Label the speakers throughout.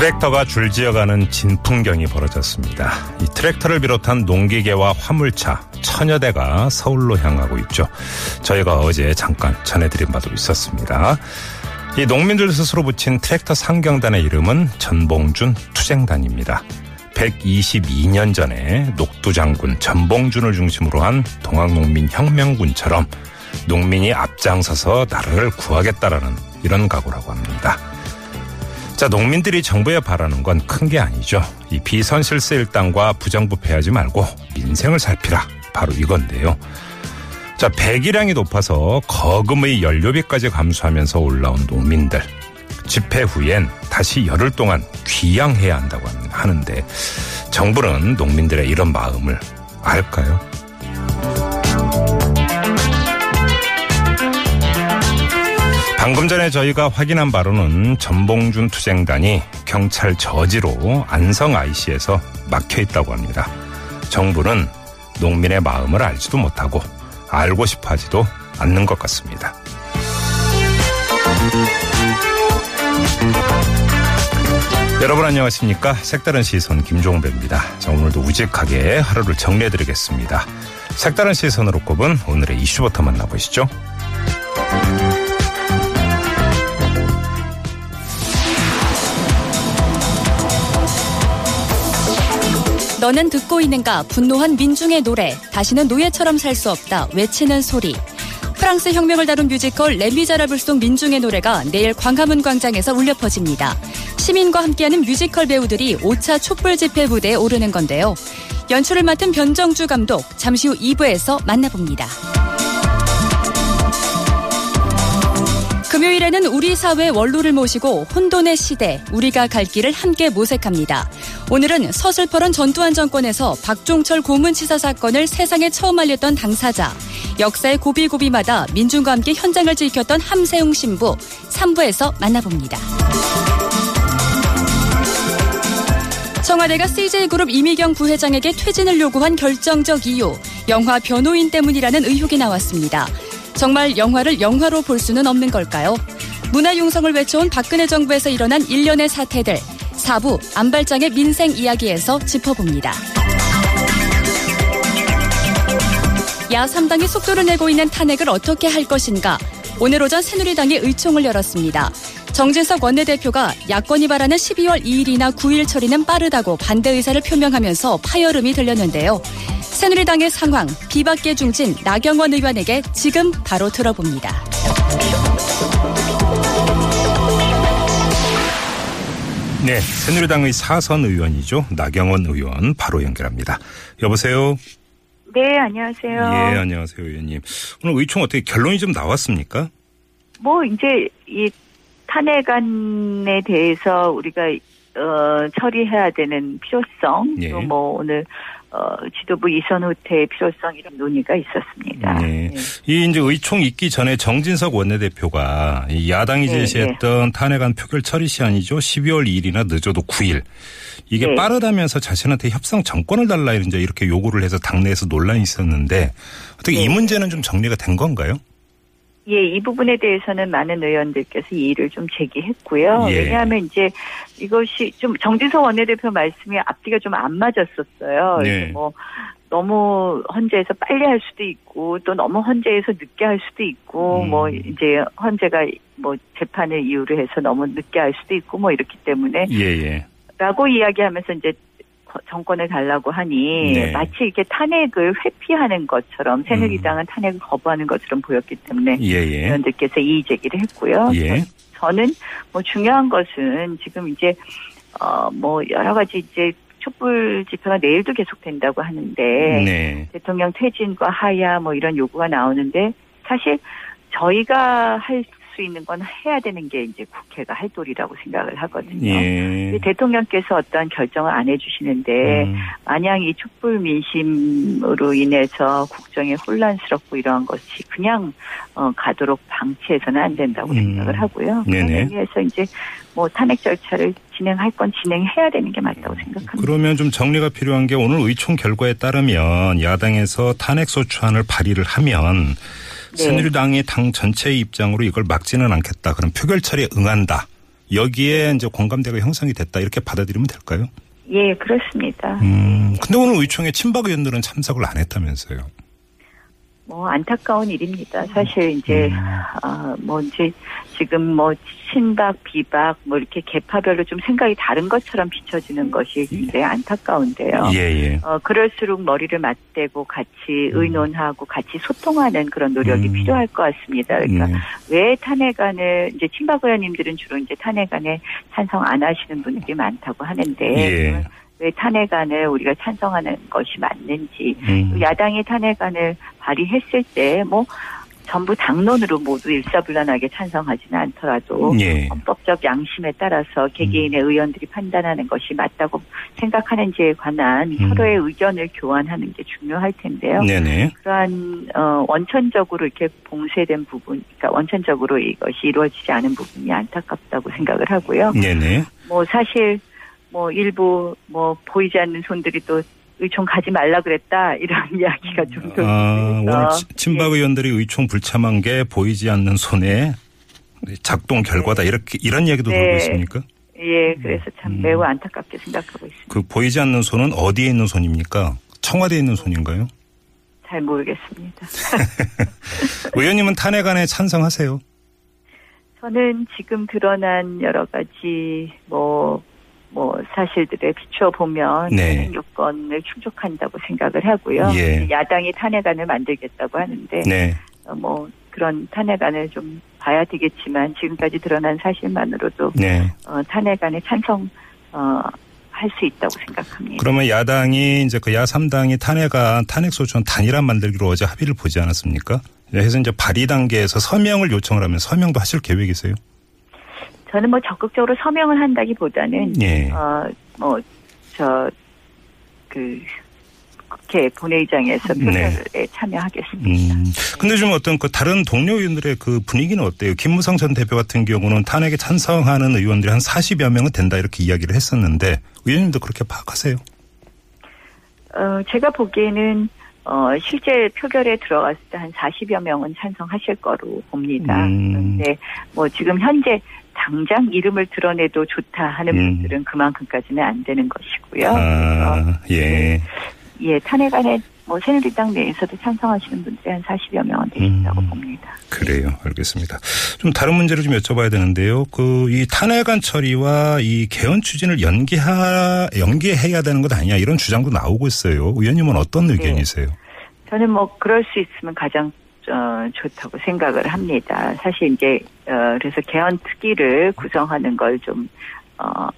Speaker 1: 트랙터가 줄지어가는 진풍경이 벌어졌습니다. 이 트랙터를 비롯한 농기계와 화물차, 천여 대가 서울로 향하고 있죠. 저희가 어제 잠깐 전해드린 바도 있었습니다. 이 농민들 스스로 붙인 트랙터 상경단의 이름은 전봉준 투쟁단입니다. 122년 전에 녹두장군 전봉준을 중심으로 한 동학농민 혁명군처럼 농민이 앞장서서 나라를 구하겠다라는 이런 각오라고 합니다. 자, 농민들이 정부에 바라는 건 큰 게 아니죠. 이 비선실세 일당과 부정부패하지 말고 민생을 살피라. 바로 이건데요. 자, 배기량이 높아서 거금의 연료비까지 감수하면서 올라온 농민들. 집회 후엔 다시 열흘 동안 귀양해야 한다고 하는데 정부는 농민들의 이런 마음을 알까요? 방금 전에 저희가 확인한 바로는 전봉준 투쟁단이 경찰 저지로 안성 IC에서 막혀 있다고 합니다. 정부는 농민의 마음을 알지도 못하고 알고 싶어 하지도 않는 것 같습니다. 여러분 안녕하십니까? 색다른 시선 김종배입니다. 자, 오늘도 우직하게 하루를 정리해드리겠습니다. 색다른 시선으로 꼽은 오늘의 이슈부터 만나보시죠.
Speaker 2: 너는 듣고 있는가 분노한 민중의 노래 다시는 노예처럼 살 수 없다 외치는 소리 프랑스 혁명을 다룬 뮤지컬 레미제라블 속 민중의 노래가 내일 광화문 광장에서 울려 퍼집니다. 시민과 함께하는 뮤지컬 배우들이 5차 촛불 집회 무대에 오르는 건데요. 연출을 맡은 변정주 감독 잠시 후 2부에서 만나봅니다. 금요일에는 우리 사회 원로를 모시고 혼돈의 시대, 우리가 갈 길을 함께 모색합니다. 오늘은 서슬퍼런 전두환 정권에서 박종철 고문치사 사건을 세상에 처음 알렸던 당사자, 역사의 고비고비마다 민중과 함께 현장을 지켰던 함세웅 신부 3부에서 만나봅니다. 청와대가 CJ그룹 이미경 부회장에게 퇴진을 요구한 결정적 이유, 영화 변호인 때문이라는 의혹이 나왔습니다. 정말 영화를 영화로 볼 수는 없는 걸까요? 문화 융성을 외쳐온 박근혜 정부에서 일어난 일련의 사태들, 4부 안발장의 민생 이야기에서 짚어봅니다. 야 3당이 속도를 내고 있는 탄핵을 어떻게 할 것인가? 오늘 오전 새누리당이 의총을 열었습니다. 정진석 원내대표가 야권이 바라는 12월 2일이나 9일 처리는 빠르다고 반대 의사를 표명하면서 파열음이 들렸는데요. 새누리당의 상황, 비박계 중진 나경원 의원에게 지금 바로 들어봅니다.
Speaker 1: 네, 새누리당의 사선 의원이죠. 나경원 의원 바로 연결합니다. 여보세요.
Speaker 3: 네, 안녕하세요.
Speaker 1: 예, 안녕하세요, 의원님. 오늘 의총 어떻게 결론이 좀 나왔습니까?
Speaker 3: 뭐 이제 이 탄핵안에 대해서 우리가 어 처리해야 되는 필요성
Speaker 1: 예.
Speaker 3: 또뭐 오늘 어 지도부 이선 후퇴의 필요성 이런 논의가 있었습니다.
Speaker 1: 네.
Speaker 3: 네.
Speaker 1: 이 이제 의총 있기 전에 정진석 원내대표가 이 야당이
Speaker 3: 네,
Speaker 1: 제시했던 탄핵안 표결 처리 시한이죠. 12월 2일이나 늦어도 9일. 이게
Speaker 3: 네.
Speaker 1: 빠르다면서 자신한테 협상 정권을 달라 이제 이렇게 요구를 해서 당내에서 논란이 있었는데 어떻게 이
Speaker 3: 네.
Speaker 1: 문제는 좀 정리가 된 건가요?
Speaker 3: 예, 이 부분에 대해서는 많은 의원들께서 이의를 좀 제기했고요.
Speaker 1: 예.
Speaker 3: 왜냐하면 이제 이것이 좀 정진석 원내대표 말씀이 앞뒤가 좀 안 맞았었어요.
Speaker 1: 네.
Speaker 3: 그래서 뭐 너무 헌재에서 빨리 할 수도 있고 또 너무 헌재에서 늦게 할 수도 있고
Speaker 1: 음.
Speaker 3: 뭐 이제 헌재가 뭐 재판을 이유로 해서 너무 늦게 할 수도 있고 뭐 이렇기 때문에
Speaker 1: 예, 예.
Speaker 3: 라고 이야기하면서 이제 거- 정권을 달라고 하니
Speaker 1: 네.
Speaker 3: 마치 이렇게 탄핵을 회피하는 것처럼 새누리당은 탄핵을 거부하는 것처럼 보였기 때문에
Speaker 1: 예, 예.
Speaker 3: 의원들께서 이의 제기를 했고요.
Speaker 1: 예.
Speaker 3: 저는 뭐 중요한 것은 지금 이제 어 뭐 여러 가지 이제 촛불 집회가 내일도 계속된다고 하는데
Speaker 1: 네.
Speaker 3: 대통령 퇴진과 하야 뭐 이런 요구가 나오는데 사실 저희가 할 수수 있는 건 해야 되는 게 이제 국회가 할 도리라고 생각을 하거든요.
Speaker 1: 예.
Speaker 3: 대통령께서 어떠한 결정을 안 해주시는데
Speaker 1: 음.
Speaker 3: 만약 이 촛불 민심으로 인해서 국정에 혼란스럽고 이러한 것이 그냥 어, 가도록 방치해서는 안 된다고
Speaker 1: 음.
Speaker 3: 생각을 하고요. 그런. 의미에서 이제 뭐 탄핵 절차를 진행할 건 진행해야 되는 게 맞다고 생각합니다.
Speaker 1: 그러면 좀 정리가 필요한 게 오늘 의총 결과에 따르면 야당에서 탄핵 소추안을 발의를 하면
Speaker 3: 네.
Speaker 1: 새누리당이 당 전체의 입장으로 이걸 막지는 않겠다. 그럼 표결 처리에 응한다. 여기에 이제 공감대가 형성이 됐다. 이렇게 받아들이면 될까요?
Speaker 3: 예, 그렇습니다.
Speaker 1: 음. 근데 오늘 의총에 친박 의원들은 참석을 안 했다면서요.
Speaker 3: 뭐 안타까운 일입니다. 사실 이제
Speaker 1: 음.
Speaker 3: 아, 뭐 이제 지금 뭐 친박 비박 뭐 이렇게 계파별로 좀 생각이 다른 것처럼 비춰지는 것이 굉장히 안타까운데요.
Speaker 1: 예, 예.
Speaker 3: 어 그럴수록 머리를 맞대고 같이 의논하고 같이 소통하는 그런 노력이
Speaker 1: 음.
Speaker 3: 필요할 것 같습니다. 그러니까
Speaker 1: 네.
Speaker 3: 왜 탄핵안을 이제 친박 의원님들은 주로 이제 탄핵안에 찬성 안 하시는 분들이 많다고 하는데
Speaker 1: 예.
Speaker 3: 왜 탄핵안을 우리가 찬성하는 것이 맞는지
Speaker 1: 음.
Speaker 3: 야당이 탄핵안을 발의했을 때 뭐 전부 당론으로 모두 일사불란하게 찬성하지는 않더라도
Speaker 1: 예.
Speaker 3: 헌법적 양심에 따라서 개개인의 의원들이 판단하는 것이 맞다고 생각하는지에 관한
Speaker 1: 음.
Speaker 3: 서로의 의견을 교환하는 게 중요할 텐데요.
Speaker 1: 네네.
Speaker 3: 그러한 어, 원천적으로 이렇게 봉쇄된 부분, 그러니까 원천적으로 이것이 이루어지지 않은 부분이 안타깝다고 생각을 하고요.
Speaker 1: 네네.
Speaker 3: 뭐 사실 뭐 일부 뭐 보이지 않는 손들이 또 의총 가지 말라 그랬다 이런 이야기가 좀 돌고
Speaker 1: 아, 오늘 친박 의원들이 의총 불참한 게 보이지 않는 손에 작동 결과다. 이렇게 이런 이야기도
Speaker 3: 네.
Speaker 1: 돌고 있습니까?
Speaker 3: 예, 그래서 참
Speaker 1: 음.
Speaker 3: 매우 안타깝게 생각하고 있습니다.
Speaker 1: 그 보이지 않는 손은 어디에 있는 손입니까? 청와대에 있는 손인가요?
Speaker 3: 잘 모르겠습니다.
Speaker 1: 의원님은 탄핵안에 찬성하세요?
Speaker 3: 저는 지금 드러난 여러 가지 뭐, 뭐 사실들에 비추어 보면
Speaker 1: 네.
Speaker 3: 탄핵 요건을 충족한다고 생각을 하고요.
Speaker 1: 예.
Speaker 3: 야당이 탄핵안을 만들겠다고 하는데
Speaker 1: 네.
Speaker 3: 어, 뭐 그런 탄핵안을 좀 봐야 되겠지만 지금까지 드러난 사실만으로도
Speaker 1: 네.
Speaker 3: 어, 탄핵안에 찬성 어, 할수 있다고 생각합니다.
Speaker 1: 그러면 야당이 이제 그 야3당이 탄핵안, 탄핵 소추안 단일화 만들기로 어제 합의를 보지 않았습니까? 그래서 이제 발의 단계에서 서명을 요청을 하면 서명도 하실 계획이세요?
Speaker 3: 저는 뭐 적극적으로 서명을 한다기보다는
Speaker 1: 예.
Speaker 3: 어, 뭐, 저, 그, 국회 본회의장에서
Speaker 1: 네.
Speaker 3: 표결에 참여하겠습니다.
Speaker 1: 음. 근데 좀 어떤 그 다른 동료 의원들의 그 분위기는 어때요? 김무성 전 대표 같은 경우는 탄핵에 찬성하는 의원들이 한 40여 명은 된다 이렇게 이야기를 했었는데 의원님도 그렇게 파악하세요?
Speaker 3: 어, 제가 보기에는, 어, 실제 표결에 들어갔을 때 한 40여 명은 찬성하실 거로 봅니다.
Speaker 1: 음.
Speaker 3: 그런데 뭐 지금 현재 당장 이름을 드러내도 좋다 하는
Speaker 1: 음.
Speaker 3: 분들은 그만큼까지는 안 되는 것이고요.
Speaker 1: 아, 예.
Speaker 3: 예, 탄핵안에 뭐 새누리당 내에서도 찬성하시는 분들이 한 40여 명은 되신다고
Speaker 1: 음.
Speaker 3: 봅니다.
Speaker 1: 그래요. 알겠습니다. 좀 다른 문제를 좀 여쭤봐야 되는데요. 그 이 탄핵안 처리와 이 개헌 추진을 연기하 연계해야 되는 것 아니냐 이런 주장도 나오고 있어요. 의원님은 어떤
Speaker 3: 네.
Speaker 1: 의견이세요?
Speaker 3: 저는 뭐 그럴 수 있으면 가장 어, 좋다고 생각을 합니다. 사실 이제 어, 그래서 개헌 특위를 구성하는 걸좀 어,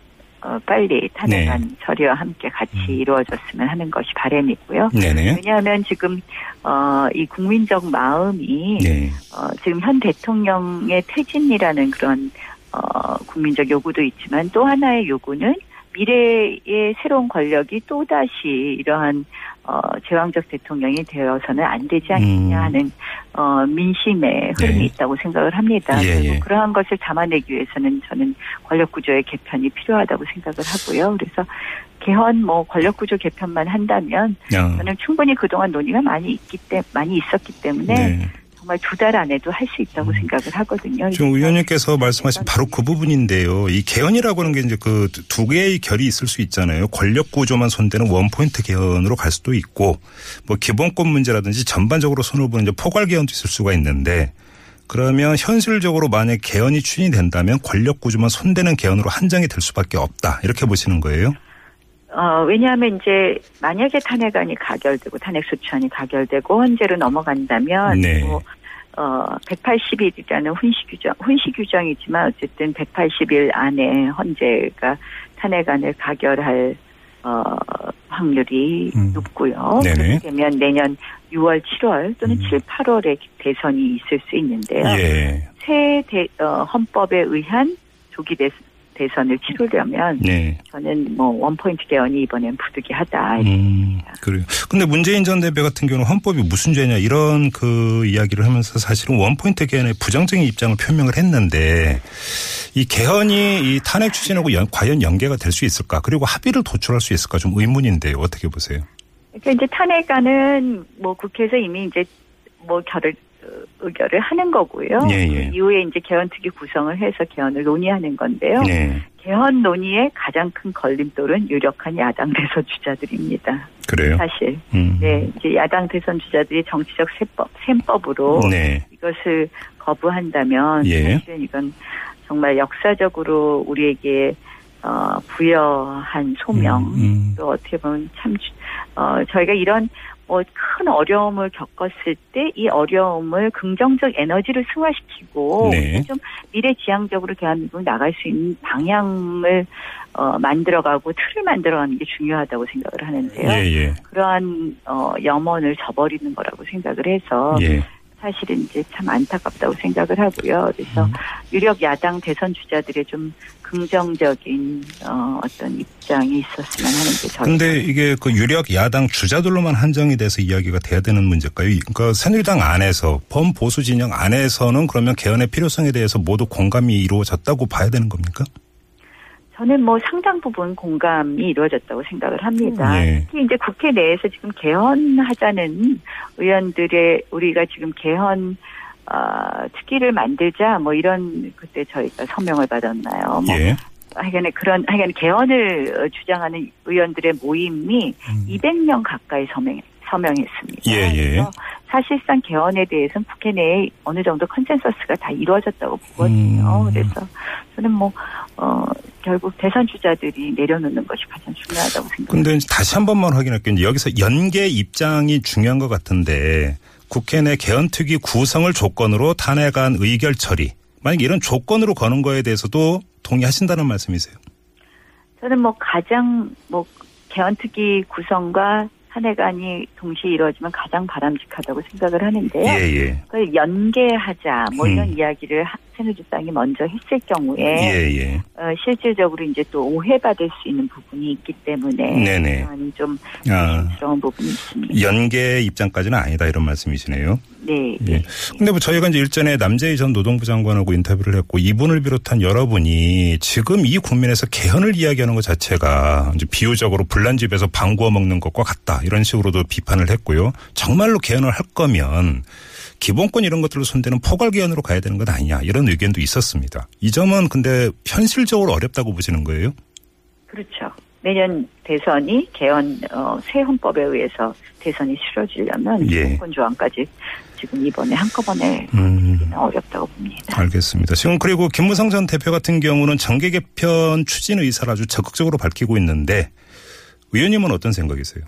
Speaker 3: 어, 빨리 탄핵안
Speaker 1: 네.
Speaker 3: 처리와 함께 같이
Speaker 1: 음.
Speaker 3: 이루어졌으면 하는 것이 바람이고요.
Speaker 1: 네네.
Speaker 3: 왜냐하면 지금 어, 이 국민적 마음이
Speaker 1: 네.
Speaker 3: 어, 지금 현 대통령의 퇴진이라는 그런 어, 국민적 요구도 있지만 또 하나의 요구는 미래의 새로운 권력이 또다시 이러한 어, 제왕적 대통령이 되어서는 안 되지 않느냐
Speaker 1: 음.
Speaker 3: 하는 어, 민심의 흐름이
Speaker 1: 네.
Speaker 3: 있다고 생각을 합니다.
Speaker 1: 예,
Speaker 3: 그리고
Speaker 1: 예.
Speaker 3: 그러한 것을 담아내기 위해서는 저는 권력구조의 개편이 필요하다고 생각을 하고요. 그래서 개헌 뭐 권력구조 개편만 한다면
Speaker 1: 어.
Speaker 3: 저는 충분히 그동안 논의가 많이 있기 때 많이 있었기 때문에
Speaker 1: 네.
Speaker 3: 정말 두 달 안에도 할 수 있다고 생각을 하거든요.
Speaker 1: 지금 의원님께서 말씀하신 바로 그 부분인데요. 이 개헌이라고 하는 게 이제 그 두 개의 결이 있을 수 있잖아요. 권력 구조만 손대는 원포인트 개헌으로 갈 수도 있고 뭐 기본권 문제라든지 전반적으로 손을 보는 이제 포괄 개헌도 있을 수가 있는데 그러면 현실적으로 만약 개헌이 추진이 된다면 권력 구조만 손대는 개헌으로 한정이 될 수밖에 없다. 이렇게 보시는 거예요?
Speaker 3: 어, 왜냐하면 이제 만약에 탄핵안이 가결되고 탄핵소추안이 가결되고 헌재로 넘어간다면
Speaker 1: 네.
Speaker 3: 뭐, 어, 180일이라는 훈시 규정, 훈시 규정이지만 어쨌든 180일 안에 헌재가 탄핵안을 가결할 어, 확률이
Speaker 1: 음.
Speaker 3: 높고요.
Speaker 1: 네네.
Speaker 3: 그렇게 되면 내년 6월, 7월 또는
Speaker 1: 음.
Speaker 3: 7, 8월에 대선이 있을 수 있는데요.
Speaker 1: 예.
Speaker 3: 새 대, 어, 헌법에 의한 조기 대, 대선을 치르려면
Speaker 1: 네.
Speaker 3: 저는 뭐 원포인트 개헌이 이번엔 부득이하다.
Speaker 1: 음, 그래요. 근데 문재인 전 대표 같은 경우는 헌법이 무슨 죄냐 이런 그 이야기를 하면서 사실은 원포인트 개헌에 부정적인 입장을 표명을 했는데 이 개헌이 이 탄핵 추진하고 연- 과연 연계가 될 수 있을까? 그리고 합의를 도출할 수 있을까? 좀 의문인데요. 어떻게 보세요?
Speaker 3: 그러니까 이제 탄핵안은 뭐 국회에서 이미 이제 뭐 결을 어, 의결을 하는 거고요.
Speaker 1: 예, 예.
Speaker 3: 그 이후에 이제 개헌특위 구성을 해서 개헌을 논의하는 건데요.
Speaker 1: 네.
Speaker 3: 개헌 논의의 가장 큰 걸림돌은 유력한 야당 대선 주자들입니다.
Speaker 1: 그래요.
Speaker 3: 사실.
Speaker 1: 음.
Speaker 3: 네, 이제 야당 대선 주자들이 정치적 셈법, 셈법으로
Speaker 1: 네.
Speaker 3: 이것을 거부한다면
Speaker 1: 예.
Speaker 3: 사실은 이건 정말 역사적으로 우리에게 어, 부여한 소명
Speaker 1: 음, 음.
Speaker 3: 또 어떻게 보면 참 주- 어, 저희가 이런 뭐 큰 어려움을 겪었을 때 이 어려움을 긍정적 에너지를 승화시키고
Speaker 1: 네.
Speaker 3: 좀 미래지향적으로 대한민국 나갈 수 있는 방향을 어, 만들어가고 틀을 만들어가는 게 중요하다고 생각을 하는데요.
Speaker 1: 예, 예.
Speaker 3: 그러한 어, 염원을 저버리는 거라고 생각을 해서
Speaker 1: 예.
Speaker 3: 사실은 이제 참 안타깝다고 생각을 하고요. 그래서
Speaker 1: 음.
Speaker 3: 유력 야당 대선 주자들의 좀 긍정적인 어, 어떤 입장이 있었으면 하는 게 저희.
Speaker 1: 근데 이게 그 유력 야당 주자들로만 한정이 돼서 이야기가 돼야 되는 문제일까요? 그러니까 새누리당 안에서 범보수 진영 안에서는 그러면 개헌의 필요성에 대해서 모두 공감이 이루어졌다고 봐야 되는 겁니까?
Speaker 3: 저는 뭐 상당 부분 공감이 이루어졌다고 생각을 합니다.
Speaker 1: 예.
Speaker 3: 특히 이제 국회 내에서 지금 개헌하자는 의원들의 우리가 지금 개헌 어, 특위를 만들자 뭐 이런 그때 저희가 서명을 받았나요? 뭐
Speaker 1: 예.
Speaker 3: 하여간에 그런 하여간 개헌을 어, 주장하는 의원들의 모임이
Speaker 1: 음.
Speaker 3: 200명 가까이 서명 서명했습니다.
Speaker 1: 예, 예.
Speaker 3: 사실상 개헌에 대해서는 국회 내에 어느 정도 consensus가 다 이루어졌다고 보거든요.
Speaker 1: 음.
Speaker 3: 그래서 저는 뭐 어, 결국 대선 주자들이 내려놓는 것이 가장 중요하다고 생각합니다.
Speaker 1: 근데 다시 한 번만 확인할게요. 여기서 연계 입장이 중요한 것 같은데 국회 내 개헌특위 구성을 조건으로 탄핵안 의결 처리. 만약에 이런 조건으로 거는 거에 대해서도 동의하신다는 말씀이세요?
Speaker 3: 저는 뭐 가장 뭐 개헌특위 구성과 탄핵안이 동시에 이루어지면 가장 바람직하다고 생각을 하는데요.
Speaker 1: 예, 예.
Speaker 3: 그걸 연계하자 뭐 이런
Speaker 1: 음.
Speaker 3: 이야기를 하- 새누리당이 먼저 했을 경우에
Speaker 1: 예, 예.
Speaker 3: 어, 실질적으로 이제 또 오해받을 수 있는 부분이 있기 때문에
Speaker 1: 네네.
Speaker 3: 좀
Speaker 1: 아,
Speaker 3: 그런 부분이 있습니다.
Speaker 1: 연계 입장까지는 아니다 이런 말씀이시네요.
Speaker 3: 네.
Speaker 1: 예. 근데 뭐 저희가 이제 일전에 남재희 전 노동부 장관하고 인터뷰를 했고 이분을 비롯한 여러분이 지금 이 국민에서 개헌을 이야기하는 것 자체가 이제 비유적으로 불난 집에서 방 구워 먹는 것과 같다 이런 식으로도 비판을 했고요. 정말로 개헌을 할 거면 기본권 이런 것들을 손대는 포괄 개헌으로 가야 되는 것 아니냐 이런 의견도 있었습니다. 이 점은 근데 현실적으로 어렵다고 보시는 거예요?
Speaker 3: 그렇죠. 내년 대선이 개헌 어, 새 헌법에 의해서 대선이 치러지려면
Speaker 1: 예.
Speaker 3: 기본권 조항까지 지금 이번에 한꺼번에
Speaker 1: 음.
Speaker 3: 어렵다고 봅니다.
Speaker 1: 알겠습니다. 지금 그리고 김무성 전 대표 같은 경우는 정계 개편 추진 의사를 아주 적극적으로 밝히고 있는데 의원님은 어떤 생각이세요?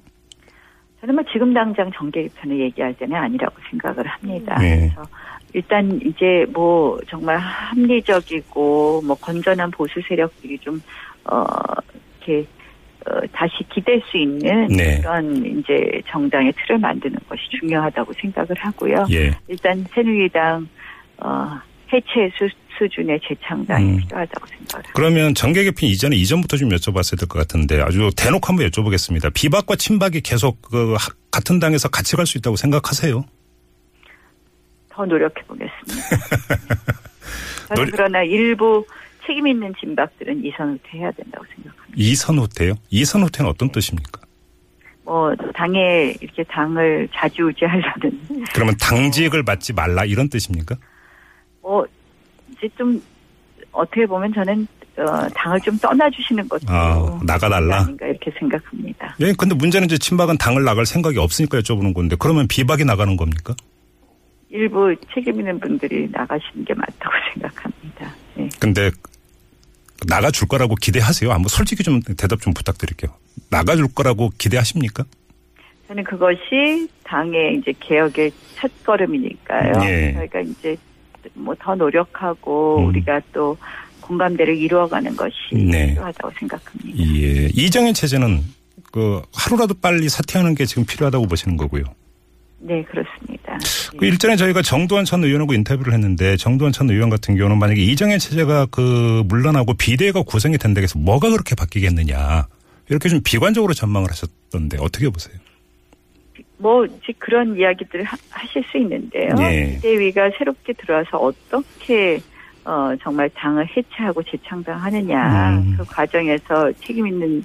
Speaker 3: 저는 뭐 지금 당장 정계 개편을 얘기할 때는 아니라고 생각을 합니다.
Speaker 1: 네.
Speaker 3: 그래서 일단 이제 뭐 정말 합리적이고 뭐 건전한 보수 세력들이 좀 어, 이렇게 어, 다시 기댈 수 있는
Speaker 1: 네.
Speaker 3: 그런 이제 정당의 틀을 만드는 것이 중요하다고 생각을 하고요.
Speaker 1: 예.
Speaker 3: 일단 새누리당 어, 해체 수, 수준의 재창당이
Speaker 1: 음.
Speaker 3: 필요하다고 생각을 합니다.
Speaker 1: 그러면 정계 개편 이전에 이전부터 좀 여쭤봤어야 될 것 같은데 아주 대놓고 한번 여쭤보겠습니다. 비박과 친박이 계속 그 하- 같은 당에서 같이 갈 수 있다고 생각하세요?
Speaker 3: 더 노력해 보겠습니다.
Speaker 1: 노력-
Speaker 3: 그러나 일부 책임 있는 진박들은 이선후퇴 해야 된다고 생각합니다.
Speaker 1: 이선 후퇴요? 이선 후퇴는 어떤 뜻입니까?
Speaker 3: 뭐 당에 이렇게 당을 자주우지하려는
Speaker 1: 그러면 당직을 맡지 말라 이런 뜻입니까?
Speaker 3: 뭐 이제 좀 어떻게 보면 저는 어, 당을 좀 떠나주시는 것도
Speaker 1: 아, 나가달라?
Speaker 3: 아닌가 이렇게 생각합니다.
Speaker 1: 예, 근데 문제는 이제 친박은 당을 나갈 생각이 없으니까 여쭤보는 건데 그러면 비박이 나가는 겁니까?
Speaker 3: 일부 책임 있는 분들이 나가시는 게 맞다고 생각합니다. 네.
Speaker 1: 근데 나가줄 거라고 기대하세요? 한번 솔직히 좀 대답 좀 부탁드릴게요. 나가줄 거라고 기대하십니까?
Speaker 3: 저는 그것이 당의 이제 개혁의 첫 걸음이니까요.
Speaker 1: 예.
Speaker 3: 그러니까 이제 뭐 더 노력하고
Speaker 1: 음.
Speaker 3: 우리가 또 공감대를 이루어가는 것이
Speaker 1: 네.
Speaker 3: 필요하다고 생각합니다.
Speaker 1: 예. 이정현 체제는 그 하루라도 빨리 사퇴하는 게 지금 필요하다고 보시는 거고요.
Speaker 3: 네, 그렇습니다.
Speaker 1: 그 일전에 저희가 정두환 전 의원하고 인터뷰를 했는데 정두환 전 의원 같은 경우는 만약에 이정현 체제가 그 물러나고 비대위가 구성이 된다고 해서 뭐가 그렇게 바뀌겠느냐 이렇게 좀 비관적으로 전망을 하셨던데 어떻게 보세요?
Speaker 3: 뭐 이제 그런 이야기들을 하, 하실 수 있는데요.
Speaker 1: 예.
Speaker 3: 비대위가 새롭게 들어와서 어떻게 어 정말 당을 해체하고 재창당하느냐
Speaker 1: 음.
Speaker 3: 그 과정에서 책임 있는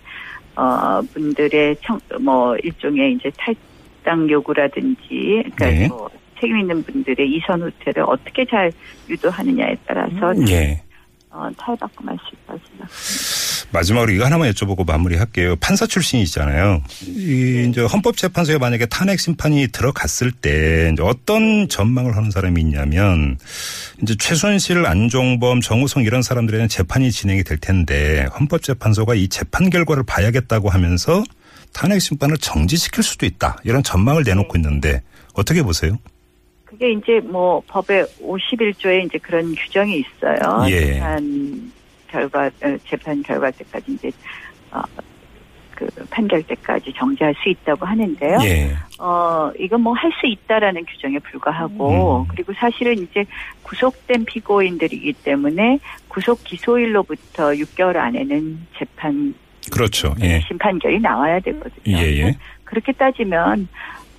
Speaker 3: 어 분들의 청 뭐 일종의 이제 탈 당 요구라든지 그러니까
Speaker 1: 네.
Speaker 3: 뭐 책임 있는 분들의 이선 후퇴를 어떻게 잘 유도하느냐에 따라서
Speaker 1: 예.
Speaker 3: 어, 탈바꿈할 수 있다고 생각합니다.
Speaker 1: 마지막으로 이거 하나만 여쭤보고 마무리할게요. 판사 출신이시잖아요. 이 이제 헌법재판소에 만약에 탄핵 심판이 들어갔을 때 어떤 전망을 하는 사람이 있냐면 이제 최순실, 안종범, 정우성 이런 사람들에는 재판이 진행이 될 텐데 헌법재판소가 이 재판 결과를 봐야겠다고 하면서 탄핵 심판을 정지시킬 수도 있다 이런 전망을 내놓고 있는데 어떻게 보세요?
Speaker 3: 그게 이제 뭐 법의 51조에 이제 그런 규정이 있어요.
Speaker 1: 예.
Speaker 3: 재판 결과 어, 재판 결과 때까지 이제 어, 그 판결 때까지 정지할 수 있다고 하는데요.
Speaker 1: 예.
Speaker 3: 어 이건 뭐 할 수 있다라는 규정에 불과하고
Speaker 1: 음.
Speaker 3: 그리고 사실은 이제 구속된 피고인들이기 때문에 구속 기소일로부터 6개월 안에는 재판
Speaker 1: 그렇죠. 예.
Speaker 3: 심판결이 나와야 되거든요.
Speaker 1: 예, 예.
Speaker 3: 그렇게 따지면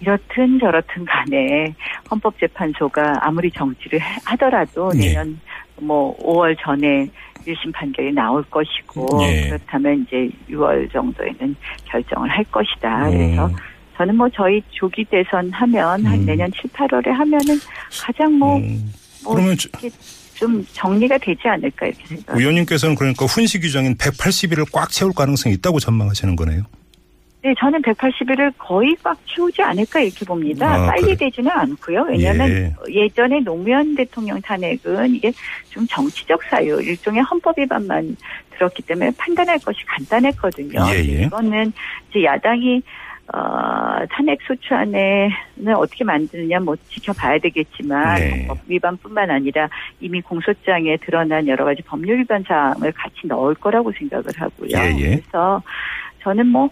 Speaker 3: 이렇든 저렇든 간에 헌법재판소가 아무리 정치를 해- 하더라도
Speaker 1: 예.
Speaker 3: 내년 뭐 5월 전에 1심 판결이 나올 것이고
Speaker 1: 예.
Speaker 3: 그렇다면 이제 6월 정도에는 결정을 할 것이다.
Speaker 1: 음.
Speaker 3: 그래서 저는 뭐 저희 조기 대선 하면 한
Speaker 1: 음.
Speaker 3: 내년 7, 8월에 하면은 가장 뭐,
Speaker 1: 음,
Speaker 3: 뭐
Speaker 1: 그러면 저-
Speaker 3: 좀 정리가 되지 않을까 이렇게 생각합니다.
Speaker 1: 의원님께서는 그러니까 훈시 규정인 180일을 꽉 채울 가능성이 있다고 전망하시는 거네요.
Speaker 3: 네, 저는 180일을 거의 꽉 채우지 않을까 이렇게 봅니다.
Speaker 1: 아,
Speaker 3: 빨리
Speaker 1: 그래.
Speaker 3: 되지는 않고요. 왜냐하면
Speaker 1: 예.
Speaker 3: 예전에 노무현 대통령 탄핵은 이게 좀 정치적 사유, 일종의 헌법 위반만 들었기 때문에 판단할 것이 간단했거든요.
Speaker 1: 예, 예.
Speaker 3: 이거는 이제 야당이 어, 탄핵 소추안에는 어떻게 만드느냐 뭐 지켜봐야 되겠지만
Speaker 1: 네.
Speaker 3: 헌법 위반뿐만 아니라 이미 공소장에 드러난 여러 가지 법률 위반 사항을 같이 넣을 거라고 생각을 하고요.
Speaker 1: 예, 예.
Speaker 3: 그래서 저는 뭐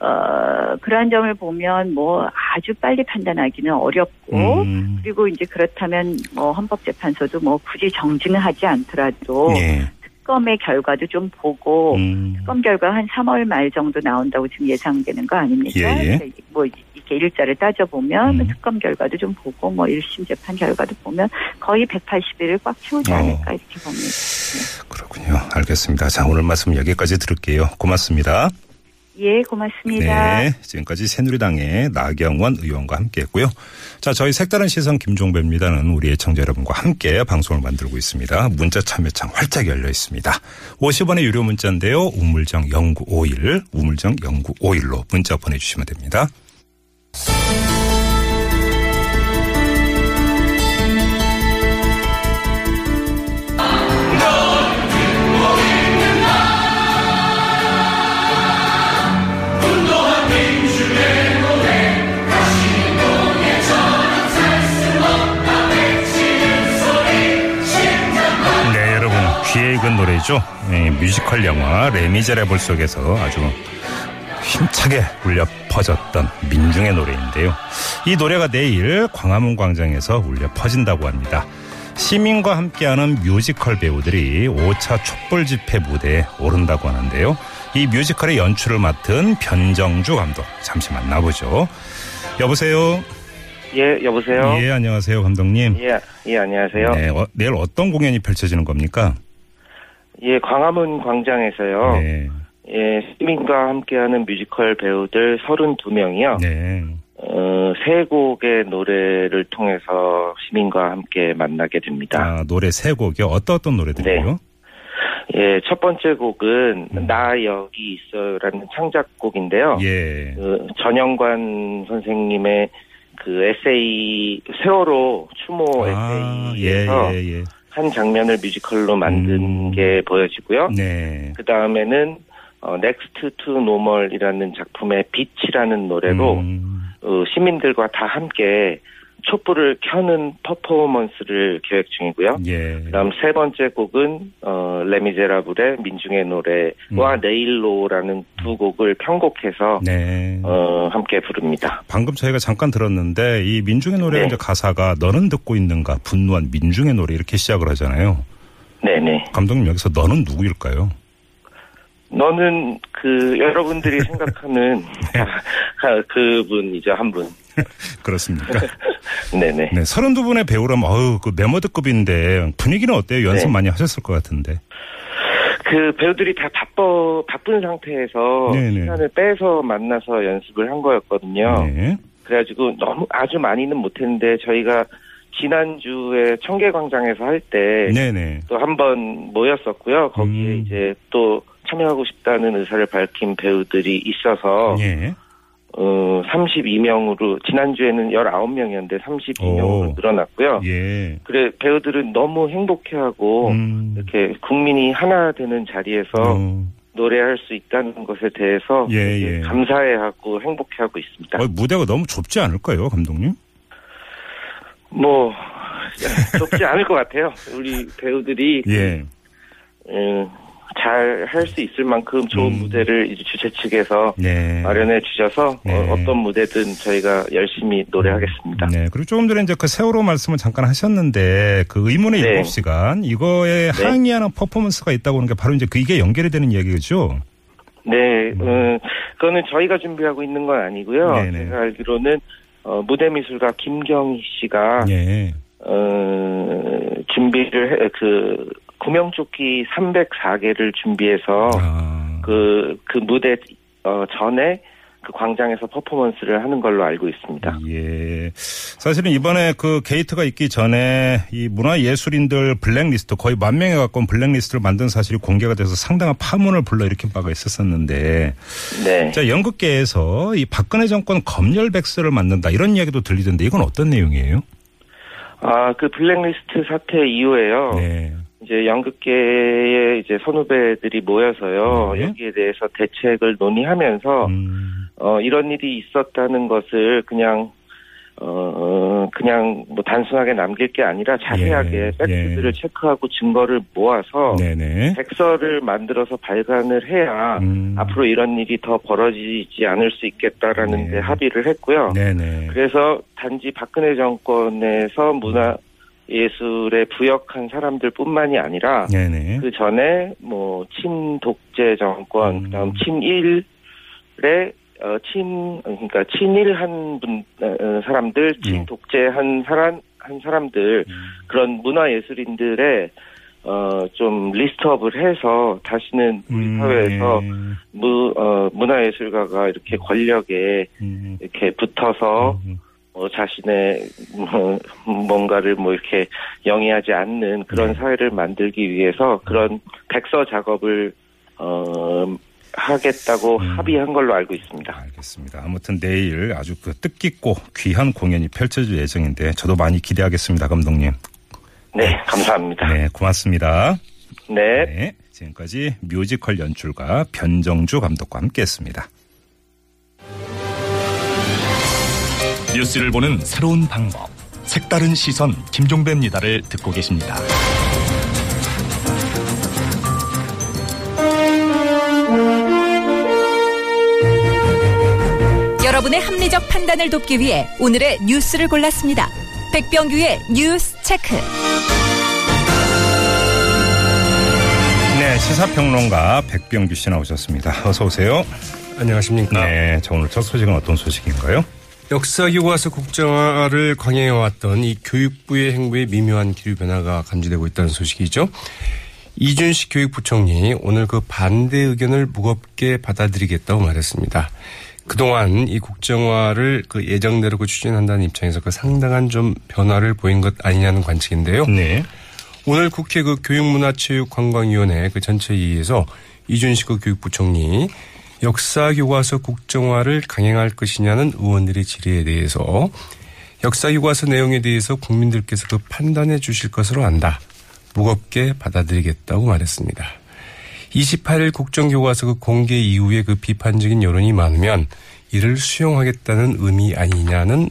Speaker 3: 어, 그러한 점을 보면 뭐 아주 빨리 판단하기는 어렵고
Speaker 1: 음,
Speaker 3: 그리고 이제 그렇다면 뭐 헌법재판소도 뭐 굳이 정지는 하지 않더라도
Speaker 1: 예.
Speaker 3: 특검의 결과도 좀 보고
Speaker 1: 음,
Speaker 3: 특검 결과 한 3월 말 정도 나온다고 지금 예상되는 거 아닙니까?
Speaker 1: 예, 예.
Speaker 3: 뭐 이렇게 일자를 따져보면
Speaker 1: 음.
Speaker 3: 특검 결과도 좀 보고 뭐 1심 재판 결과도 보면 거의 180일을 꽉 채우지
Speaker 1: 어.
Speaker 3: 않을까 이렇게 봅니다.
Speaker 1: 그렇군요. 알겠습니다. 자, 오늘 말씀 여기까지 들을게요. 고맙습니다.
Speaker 3: 예, 고맙습니다.
Speaker 1: 네. 지금까지 새누리당의 나경원 의원과 함께 했고요. 자, 저희 색다른 시선 김종배입니다는 우리 애청자 여러분과 함께 방송을 만들고 있습니다. 문자 참여창 활짝 열려 있습니다. 50원의 유료 문자인데요. 우물정 0951, 우물정 0951로 문자 보내주시면 됩니다. 노래죠. 네, 뮤지컬 영화 레미제라블 속에서 아주 힘차게 울려 퍼졌던 민중의 노래인데요. 이 노래가 내일 광화문 광장에서 울려 퍼진다고 합니다. 시민과 함께하는 뮤지컬 배우들이 5차 촛불 집회 무대에 오른다고 하는데요. 이 뮤지컬의 연출을 맡은 변정주 감독 잠시 만나보죠. 여보세요.
Speaker 4: 예, 여보세요?
Speaker 1: 예, 안녕하세요, 감독님.
Speaker 4: 예, 예, 안녕하세요.
Speaker 1: 네, 어, 내일 어떤 공연이 펼쳐지는 겁니까?
Speaker 4: 예, 광화문 광장에서요.
Speaker 1: 네.
Speaker 4: 예, 시민과 함께하는 뮤지컬 배우들 32명이요.
Speaker 1: 네.
Speaker 4: 어, 세 곡의 노래를 통해서 시민과 함께 만나게 됩니다.
Speaker 1: 아, 노래 세 곡이요. 어떤 어떤 노래들이요?
Speaker 4: 예, 첫 번째 곡은
Speaker 1: 음.
Speaker 4: 나 여기 있어요라는 창작곡인데요.
Speaker 1: 예.
Speaker 4: 그 전영관 선생님의 그 에세이 세월호 추모
Speaker 1: 아, 예,
Speaker 4: 에세이에서
Speaker 1: 예, 예.
Speaker 4: 한 장면을 뮤지컬로 만든
Speaker 1: 음.
Speaker 4: 게 보여지고요.
Speaker 1: 네.
Speaker 4: 그 다음에는 어, Next to Normal이라는 작품의 빛이라는 노래로
Speaker 1: 음,
Speaker 4: 어, 시민들과 다 함께 촛불을 켜는 퍼포먼스를 계획 중이고요.
Speaker 1: 예.
Speaker 4: 그다음 세 번째 곡은 어 레미제라블의 민중의 노래와
Speaker 1: 음.
Speaker 4: 네일로라는 두 곡을 편곡해서
Speaker 1: 네.
Speaker 4: 어 함께 부릅니다.
Speaker 1: 방금 저희가 잠깐 들었는데 이 민중의 노래
Speaker 4: 네.
Speaker 1: 이제 가사가 너는 듣고 있는가 분노한 민중의 노래 이렇게 시작을 하잖아요.
Speaker 4: 네네.
Speaker 1: 감독님 여기서 너는 누구일까요?
Speaker 4: 너는 그 여러분들이 생각하는
Speaker 1: 네.
Speaker 4: 아, 그분이죠 한 분.
Speaker 1: 그렇습니까?
Speaker 4: 네네.
Speaker 1: 네, 32분의 배우라면 어우 그 메머드급인데 분위기는 어때요? 연습
Speaker 4: 네.
Speaker 1: 많이 하셨을 것 같은데.
Speaker 4: 그 배우들이 다 바빠 바쁜 상태에서
Speaker 1: 네네.
Speaker 4: 시간을 빼서 만나서 연습을 한 거였거든요.
Speaker 1: 네.
Speaker 4: 그래가지고 너무 아주 많이는 못했는데 저희가 지난주에 청계광장에서 할때
Speaker 1: 네네.
Speaker 4: 또한 번 모였었고요. 거기에
Speaker 1: 음.
Speaker 4: 이제 또 참여하고 싶다는 의사를 밝힌 배우들이 있어서
Speaker 1: 예.
Speaker 4: 어, 32명으로 지난주에는 19명이었는데 32명으로
Speaker 1: 오.
Speaker 4: 늘어났고요.
Speaker 1: 예.
Speaker 4: 그래 배우들은 너무 행복해하고
Speaker 1: 음.
Speaker 4: 이렇게 국민이 하나 되는 자리에서
Speaker 1: 어.
Speaker 4: 노래할 수 있다는 것에 대해서
Speaker 1: 예, 예.
Speaker 4: 감사해하고 행복해하고 있습니다.
Speaker 1: 어, 무대가 너무 좁지 않을까요, 감독님?
Speaker 4: 뭐 좁지 않을 것 같아요. 우리 배우들이
Speaker 1: 예.
Speaker 4: 잘 할 수 있을 만큼 좋은
Speaker 1: 음.
Speaker 4: 무대를 이제 주최 측에서
Speaker 1: 네.
Speaker 4: 마련해 주셔서
Speaker 1: 네.
Speaker 4: 어, 떤 무대든 저희가 열심히 노래하겠습니다.
Speaker 1: 네. 그리고 조금 전에 이제 그 세월호 말씀을 잠깐 하셨는데 그 의문의
Speaker 4: 네.
Speaker 1: 일곱 시간 이거에
Speaker 4: 네.
Speaker 1: 항의하는 퍼포먼스가 있다고 하는 게 바로 이제 그게 연결이 되는 얘기죠.
Speaker 4: 네, 음, 그거는 저희가 준비하고 있는 건 아니고요.
Speaker 1: 네네.
Speaker 4: 제가 알기로는 어, 무대 미술가 김경희 씨가
Speaker 1: 예.
Speaker 4: 어, 준비를 해, 그 구명조끼 304개를 준비해서
Speaker 1: 아.
Speaker 4: 그, 그 무대 어, 전에 그 광장에서 퍼포먼스를 하는 걸로 알고 있습니다.
Speaker 1: 예. 사실은 이번에 그 게이트가 있기 전에 이 문화예술인들 블랙리스트 거의 만 명에 가까운 블랙리스트를 만든 사실이 공개가 돼서 상당한 파문을 불러일으킨 바가 있었었는데
Speaker 4: 네.
Speaker 1: 자, 연극계에서 이 박근혜 정권 검열 백서를 만든다 이런 이야기도 들리던데 이건 어떤 내용이에요?
Speaker 4: 아, 그 블랙리스트 사태 이후에요.
Speaker 1: 네.
Speaker 4: 이제 연극계의 이제 선후배들이 모여서요.
Speaker 1: 네.
Speaker 4: 여기에 대해서 대책을 논의하면서
Speaker 1: 음,
Speaker 4: 어, 이런 일이 있었다는 것을 그냥, 어, 그냥 뭐 단순하게 남길 게 아니라 자세하게
Speaker 1: 예,
Speaker 4: 팩트들을 체크하고 증거를 모아서
Speaker 1: 네네.
Speaker 4: 백서를 만들어서 발간을 해야
Speaker 1: 음.
Speaker 4: 앞으로 이런 일이 더 벌어지지 않을 수 있겠다라는
Speaker 1: 네.
Speaker 4: 데 합의를 했고요.
Speaker 1: 네네.
Speaker 4: 그래서 단지 박근혜 정권에서 문화 예술에 부역한 사람들뿐만이 아니라
Speaker 1: 네네.
Speaker 4: 그 전에 뭐 친독재 정권,
Speaker 1: 음.
Speaker 4: 그다음 친일의 어, 친 그러니까 친일한 분 어, 어, 사람들,
Speaker 1: 음.
Speaker 4: 친독재한 사람 한 사람들 그런 문화 예술인들의 어, 좀 리스트업을 해서 다시는 우리
Speaker 1: 음,
Speaker 4: 사회에서
Speaker 1: 예.
Speaker 4: 무, 어, 문화예술가가 이렇게 권력에
Speaker 1: 음,
Speaker 4: 이렇게 붙어서
Speaker 1: 음,
Speaker 4: 어, 자신의 뭐, 뭔가를 뭐 이렇게 영위하지 않는 그런
Speaker 1: 네.
Speaker 4: 사회를 만들기 위해서 그런 백서 작업을 어, 하겠다고
Speaker 1: 음.
Speaker 4: 합의한 걸로 알고 있습니다.
Speaker 1: 알겠습니다. 아무튼 내일 아주 그 뜻깊고 귀한 공연이 펼쳐질 예정인데 저도 많이 기대하겠습니다, 감독님.
Speaker 4: 네, 감사합니다.
Speaker 1: 네, 고맙습니다.
Speaker 4: 네.
Speaker 1: 네, 지금까지 뮤지컬 연출가 변정주 감독과 함께했습니다.
Speaker 5: 뉴스를 보는 새로운 방법. 색다른 시선 김종배입니다를 듣고 계십니다.
Speaker 6: 여러분의 합리적 판단을 돕기 위해 오늘의 뉴스를 골랐습니다. 백병규의 뉴스 체크.
Speaker 1: 네, 시사평론가 백병규 씨 나오셨습니다. 어서 오세요.
Speaker 7: 안녕하십니까.
Speaker 1: 네, 자 오늘 첫 소식은 어떤 소식인가요?
Speaker 7: 역사 교과서 국정화를 강행해왔던 이 교육부의 행보에 미묘한 기류 변화가 감지되고 있다는 소식이죠. 이준식 교육부총리 오늘 그 반대 의견을 무겁게 받아들이겠다고 말했습니다. 그동안 이 국정화를 그 예정대로 그 추진한다는 입장에서 그 상당한 좀 변화를 보인 것 아니냐는 관측인데요.
Speaker 1: 네.
Speaker 7: 오늘 국회 그 교육문화체육관광위원회 그 전체 회의에서 이준식 그 교육부총리 역사 교과서 국정화를 강행할 것이냐는 의원들의 질의에 대해서 역사 교과서 내용에 대해서 국민들께서 그 판단해 주실 것으로 안다. 무겁게 받아들이겠다고 말했습니다. 28일 국정교과서 그 공개 이후에 그 비판적인 여론이 많으면 이를 수용하겠다는 의미 아니냐는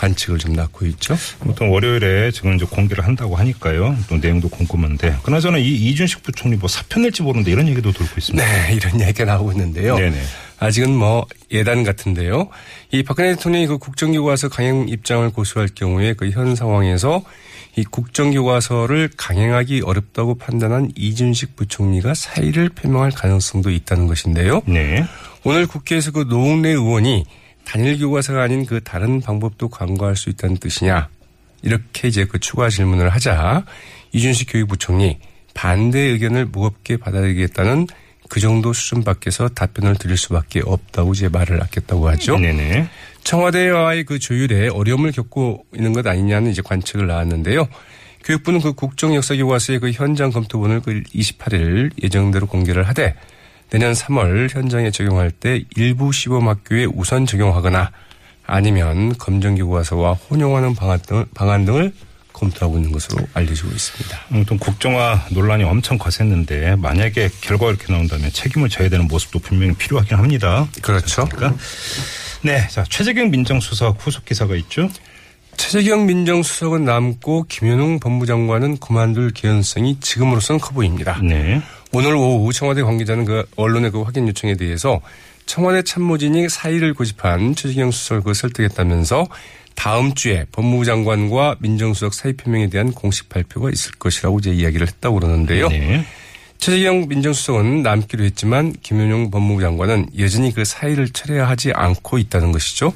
Speaker 7: 관측을 좀 낳고 있죠.
Speaker 1: 보통 월요일에 지금 이제 공개를 한다고 하니까요. 또 내용도 궁금한데. 그나저나 이 이준식 부총리 뭐 사표 낼지 모르는데 이런 얘기도 돌고 있습니다.
Speaker 7: 네, 이런 얘기가 나오고 있는데요.
Speaker 1: 네네.
Speaker 7: 아직은 뭐 예단 같은데요. 이 박근혜 대통령이 그 국정교과서 강행 입장을 고수할 경우에 그 현 상황에서 이 국정교과서를 강행하기 어렵다고 판단한 이준식 부총리가 사의를 표명할 가능성도 있다는 것인데요.
Speaker 1: 네.
Speaker 7: 오늘 국회에서 그 노웅래 의원이 단일 교과서가 아닌 그 다른 방법도 강구할 수 있다는 뜻이냐 이렇게 이제 그 추가 질문을 하자 이준식 교육부총리 반대 의견을 무겁게 받아들이겠다는 그 정도 수준 밖에서 답변을 드릴 수밖에 없다고 이제 말을 아꼈다고 하죠.
Speaker 1: 네네.
Speaker 7: 청와대와의 그 조율에 어려움을 겪고 있는 것 아니냐는 이제 관측을 나왔는데요. 교육부는 그 국정역사교과서의 그 현장 검토본을 그 28일 예정대로 공개를 하되 내년 3월 현장에 적용할 때 일부 시범학교에 우선 적용하거나 아니면 검정교과서와 혼용하는 방안 등을, 방안 등을 검토하고 있는 것으로 알려지고 있습니다.
Speaker 1: 아무튼 국정화 논란이 엄청 거셌는데 만약에 결과가 이렇게 나온다면 책임을 져야 되는 모습도 분명히 필요하긴 합니다.
Speaker 7: 그렇죠.
Speaker 1: 그러니까 네, 자 최재경 민정수석 후속 기사가 있죠.
Speaker 7: 최재경 민정수석은 남고 김현웅 법무장관은 그만둘 개연성이 지금으로선 커 보입니다.
Speaker 1: 네.
Speaker 7: 오늘 오후 청와대 관계자는 그 언론의 그 확인 요청에 대해서 청와대 참모진이 사의를 고집한 최재경 수석을 그 설득했다면서 다음 주에 법무부 장관과 민정수석 사의 표명에 대한 공식 발표가 있을 것이라고 이제 이야기를 했다고 그러는데요.
Speaker 1: 네.
Speaker 7: 최재경 민정수석은 남기로 했지만 김윤용 법무부 장관은 여전히 그 사의를 철회해야 하지 않고 있다는 것이죠.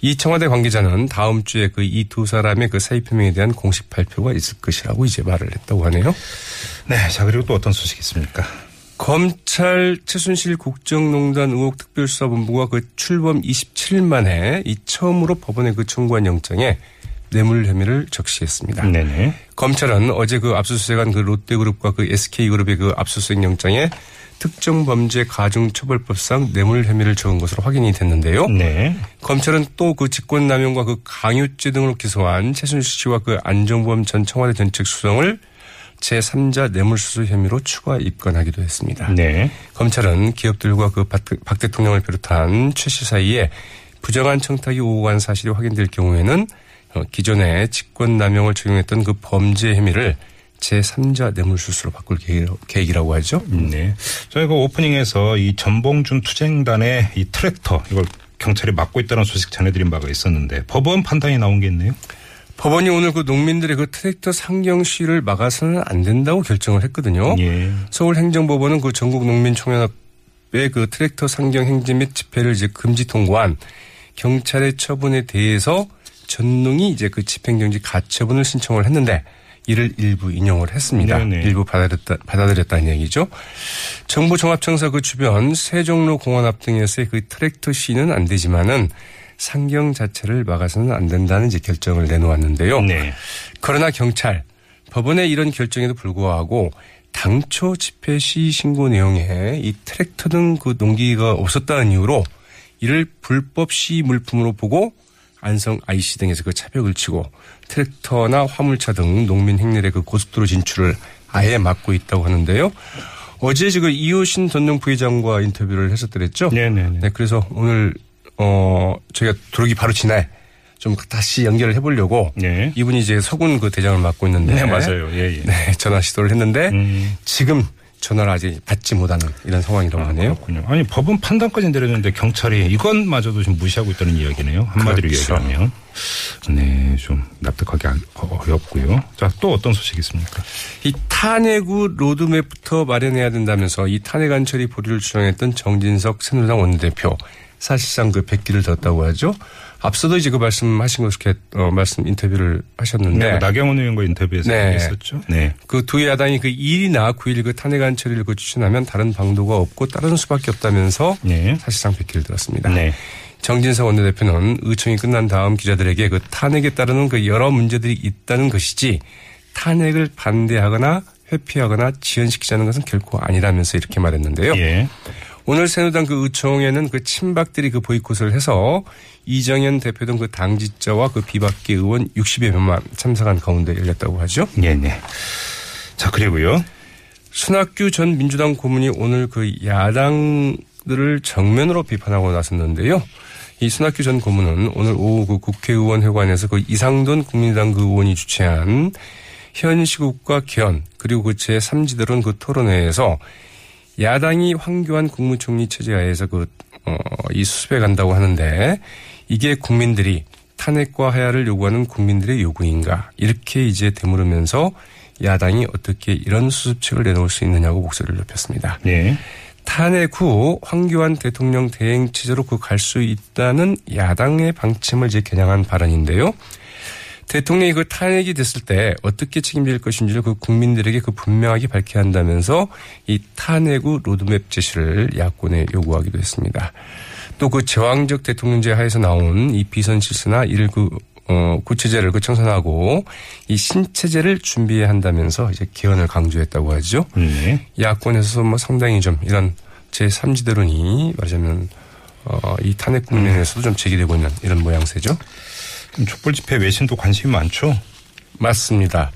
Speaker 7: 이 청와대 관계자는 다음 주에 그 이 두 사람의 그 사의 표명에 대한 공식 발표가 있을 것이라고 이제 말을 했다고 하네요.
Speaker 1: 네, 자 그리고 또 어떤 소식이 있습니까?
Speaker 7: 검찰 최순실 국정농단 의혹 특별수사본부가 그 출범 27일 만에 이 처음으로 법원에 그 청구한 영장에 뇌물 혐의를 적시했습니다.
Speaker 1: 네네.
Speaker 7: 검찰은 어제 그 압수수색한 그 롯데그룹과 그 SK그룹의 그 압수수색 영장에 특정 범죄 가중처벌법상 뇌물 혐의를 적은 것으로 확인이 됐는데요.
Speaker 1: 네.
Speaker 7: 검찰은 또 그 직권남용과 그 강요죄 등으로 기소한 최순실 씨와 그 안정범 전 청와대 전책 수석을 제3자 뇌물수수 혐의로 추가 입건하기도 했습니다.
Speaker 1: 네.
Speaker 7: 검찰은 기업들과 그 박 대통령을 비롯한 최 씨 사이에 부정한 청탁이 오고 간 사실이 확인될 경우에는 어, 기존에 직권남용을 적용했던 그 범죄 혐의를 제3자 뇌물수수로 바꿀 계획이라고 하죠.
Speaker 1: 네. 저희가 오프닝에서 이 전봉준 투쟁단의 이 트랙터 이걸 경찰이 막고 있다는 소식 전해드린 바가 있었는데 법원 판단이 나온 게 있네요.
Speaker 7: 법원이 오늘 그 농민들의 그 트랙터 상경 시위를 막아서는 안 된다고 결정을 했거든요.
Speaker 1: 예.
Speaker 7: 서울행정법원은 그 전국 농민총연합의 그 트랙터 상경 행진 및 집회를 이제 금지 통고한 경찰의 처분에 대해서 전농이 이제 그 집행정지 가처분을 신청을 했는데 이를 일부 인용을 했습니다.
Speaker 1: 네네.
Speaker 7: 일부 받아들였다, 받아들였다는 얘기죠. 정부 종합청사 그 주변 세종로 공원 앞 등에서의 그 트랙터 시는 안 되지만은 상경 자체를 막아서는 안 된다는 이제 결정을 내놓았는데요.
Speaker 1: 네.
Speaker 7: 그러나 경찰 법원의 이런 결정에도 불구하고 당초 집회 시 신고 내용에 이 트랙터 등 그 농기가 없었다는 이유로 이를 불법 시 물품으로 보고 안성 IC 등에서 그 차벽을 치고 트랙터나 화물차 등 농민 행렬의 그 고속도로 진출을 아예 막고 있다고 하는데요. 어제 지금 이호신 전용 부회장과 인터뷰를 했었더랬죠.
Speaker 1: 네네네.
Speaker 7: 네, 그래서 오늘 어 저희가 들어오기 바로 지날 좀 다시 연결을 해보려고
Speaker 1: 네.
Speaker 7: 이분이 이제 서군 그 대장을 맡고 있는데
Speaker 1: 네, 맞아요. 예, 예.
Speaker 7: 네, 전화 시도를 했는데
Speaker 1: 음.
Speaker 7: 지금 전화를 아직 받지 못하는 이런 상황이라고 하네요.
Speaker 1: 그렇군요. 아니 법원 판단까지 내렸는데 경찰이 이것마저도 지금 무시하고 있다는 이야기네요. 한마디로
Speaker 7: 그렇죠.
Speaker 1: 얘기하면. 네, 좀 납득하기 안- 어렵고요. 자, 또 어떤 소식이 있습니까?
Speaker 7: 이 탄핵 후 로드맵부터 마련해야 된다면서 이 탄핵 안 처리 보류를 주장했던 정진석 새누리당 원내대표 사실상 그 백기를 뒀다고 하죠. 앞서도 이제 그 말씀하신 것을 어, 말씀 인터뷰를 하셨는데
Speaker 1: 네, 나경원 의원과 인터뷰에서
Speaker 7: 네.
Speaker 1: 얘기했었죠. 네.
Speaker 7: 그 두 야당이 그 1이나 9일 그 탄핵 안 처리를 그 추진하면 다른 방도가 없고 따르는 수밖에 없다면서
Speaker 1: 네.
Speaker 7: 사실상 백기를 들었습니다.
Speaker 1: 네.
Speaker 7: 정진석 원내대표는 의총이 끝난 다음 기자들에게 그 탄핵에 따르는 그 여러 문제들이 있다는 것이지 탄핵을 반대하거나 회피하거나 지연시키자는 것은 결코 아니라면서 이렇게 말했는데요.
Speaker 1: 예.
Speaker 7: 오늘 새누리당 그 의총에는 그 친박들이 그 보이콧을 해서 이정현 대표 등 그 당직자와 그 비박계 의원 60여 명만 참석한 가운데 열렸다고 하죠.
Speaker 1: 네, 네. 자, 그리고요.
Speaker 7: 순학규 전 민주당 고문이 오늘 그 야당 의원들을 정면으로 비판하고 나섰는데요. 이 손학규 전 고문은 오늘 오후 그 국회의원 회관에서 그 이상돈 국민당 그 의원이 주최한 현 시국과 개헌 그리고 그 제3지대론 그 토론회에서 야당이 황교안 국무총리 체제하에서 그, 어, 이 수습해 간다고 하는데 이게 국민들이 탄핵과 하야를 요구하는 국민들의 요구인가 이렇게 이제 되물으면서 야당이 어떻게 이런 수습책을 내놓을 수 있느냐고 목소리를 높였습니다.
Speaker 1: 네.
Speaker 7: 탄핵 후 황교안 대통령 대행 체제로 그 갈 수 있다는 야당의 방침을 이제 겨냥한 발언인데요. 대통령이 그 탄핵이 됐을 때 어떻게 책임질 것인지를 그 국민들에게 그 분명하게 밝혀야 한다면서 이 탄핵 후 로드맵 제시를 야권에 요구하기도 했습니다. 또 그 제왕적 대통령제 하에서 나온 이 비선 실세나 이를 그 어, 구체제를 그 청산하고 이 신체제를 준비해야 한다면서 이제 개헌을 강조했다고 하죠.
Speaker 1: 네.
Speaker 7: 야권에서 뭐 상당히 좀 이런 제3지대론이 말하자면 어, 이 탄핵 국면에서도 좀 제기되고 있는 이런 모양새죠.
Speaker 1: 촛불 집회 외신도 관심이 많죠.
Speaker 7: 맞습니다.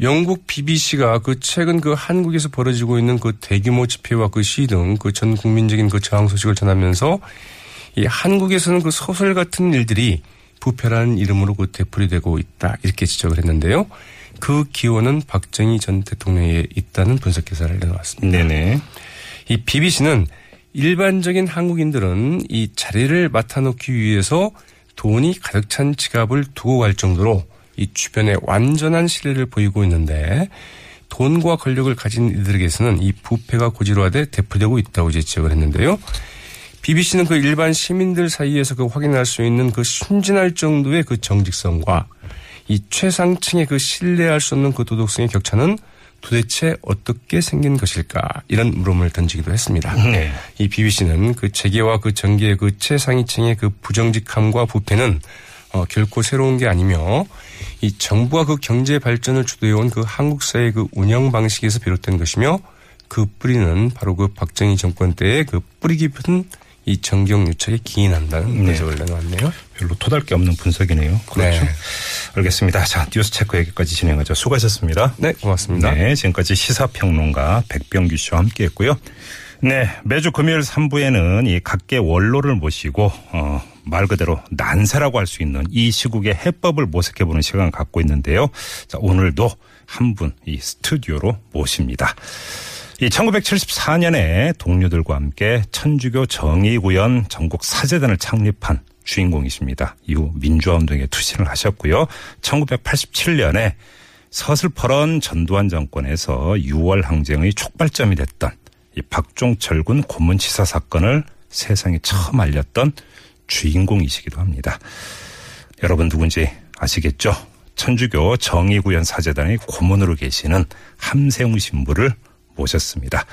Speaker 7: 영국 BBC가 그 최근 그 한국에서 벌어지고 있는 그 대규모 집회와 그 시위 등 그 전 국민적인 그 저항 소식을 전하면서 이 한국에서는 그 소설 같은 일들이 부패라는 이름으로 그 되풀이 되고 있다 이렇게 지적을 했는데요. 그 기원은 박정희 전 대통령에 있다는 분석 기사를 내놓았습니다.
Speaker 1: 네네.
Speaker 7: 이 BBC는 일반적인 한국인들은 이 자리를 맡아놓기 위해서 돈이 가득 찬 지갑을 두고 갈 정도로 이 주변에 완전한 신뢰를 보이고 있는데 돈과 권력을 가진 이들에게서는 이 부패가 고지로화돼 대표되고 있다고 이제 지적을 했는데요. BBC는 그 일반 시민들 사이에서 그 확인할 수 있는 그 순진할 정도의 그 정직성과 이 최상층의 그 신뢰할 수 없는 그 도덕성의 격차는 도대체 어떻게 생긴 것일까 이런 물음을 던지기도 했습니다.
Speaker 1: 네.
Speaker 7: 이 BBC는 그 재계와 그 정계의 그 최상위층의 그 부정직함과 부패는 어, 결코 새로운 게 아니며 이 정부와 그 경제 발전을 주도해온 그 한국 사회의 그 운영 방식에서 비롯된 것이며 그 뿌리는 바로 그 박정희 정권 때의 그 뿌리 깊은 이 정경 유착에 기인한다는
Speaker 1: 네.
Speaker 7: 분석을 내놓았네요.
Speaker 1: 별로 토달 게 없는 분석이네요. 그렇죠.
Speaker 7: 네.
Speaker 1: 알겠습니다. 자, 뉴스 체크 여기까지 진행하죠. 수고하셨습니다.
Speaker 7: 네, 고맙습니다.
Speaker 1: 네, 지금까지 시사평론가 백병규 씨와 함께 했고요. 네, 매주 금요일 3부에는 이 각계 원로를 모시고, 어, 말 그대로 난세라고 할 수 있는 이 시국의 해법을 모색해보는 시간을 갖고 있는데요. 자, 오늘도 한 분 이 스튜디오로 모십니다. 이 1974년에 동료들과 함께 천주교 정의구현 전국 사제단을 창립한 주인공이십니다. 이후 민주화 운동에 투신을 하셨고요. 1987년에 서슬퍼런 전두환 정권에서 6월 항쟁의 촉발점이 됐던 이 박종철 군 고문치사 사건을 세상에 처음 알렸던 주인공이시기도 합니다. 여러분 누군지 아시겠죠? 천주교 정의구현 사제단의 고문으로 계시는 함세웅 신부를 모셨습니다.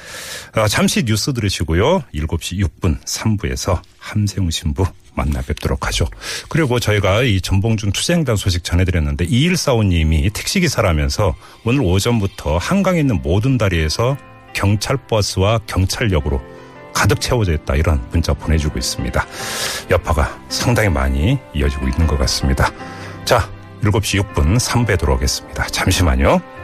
Speaker 1: 어, 잠시 뉴스 들으시고요. 7시 6분 3부에서 함세웅 신부 만나 뵙도록 하죠. 그리고 저희가 이 전봉준 투쟁단 소식 전해드렸는데 2145님이 택시기사라면서 오늘 오전부터 한강에 있는 모든 다리에서 경찰버스와 경찰역으로 가득 채워져 있다 이런 문자 보내주고 있습니다. 여파가 상당히 많이 이어지고 있는 것 같습니다. 자, 7시 6분 3부에 돌아오겠습니다. 잠시만요.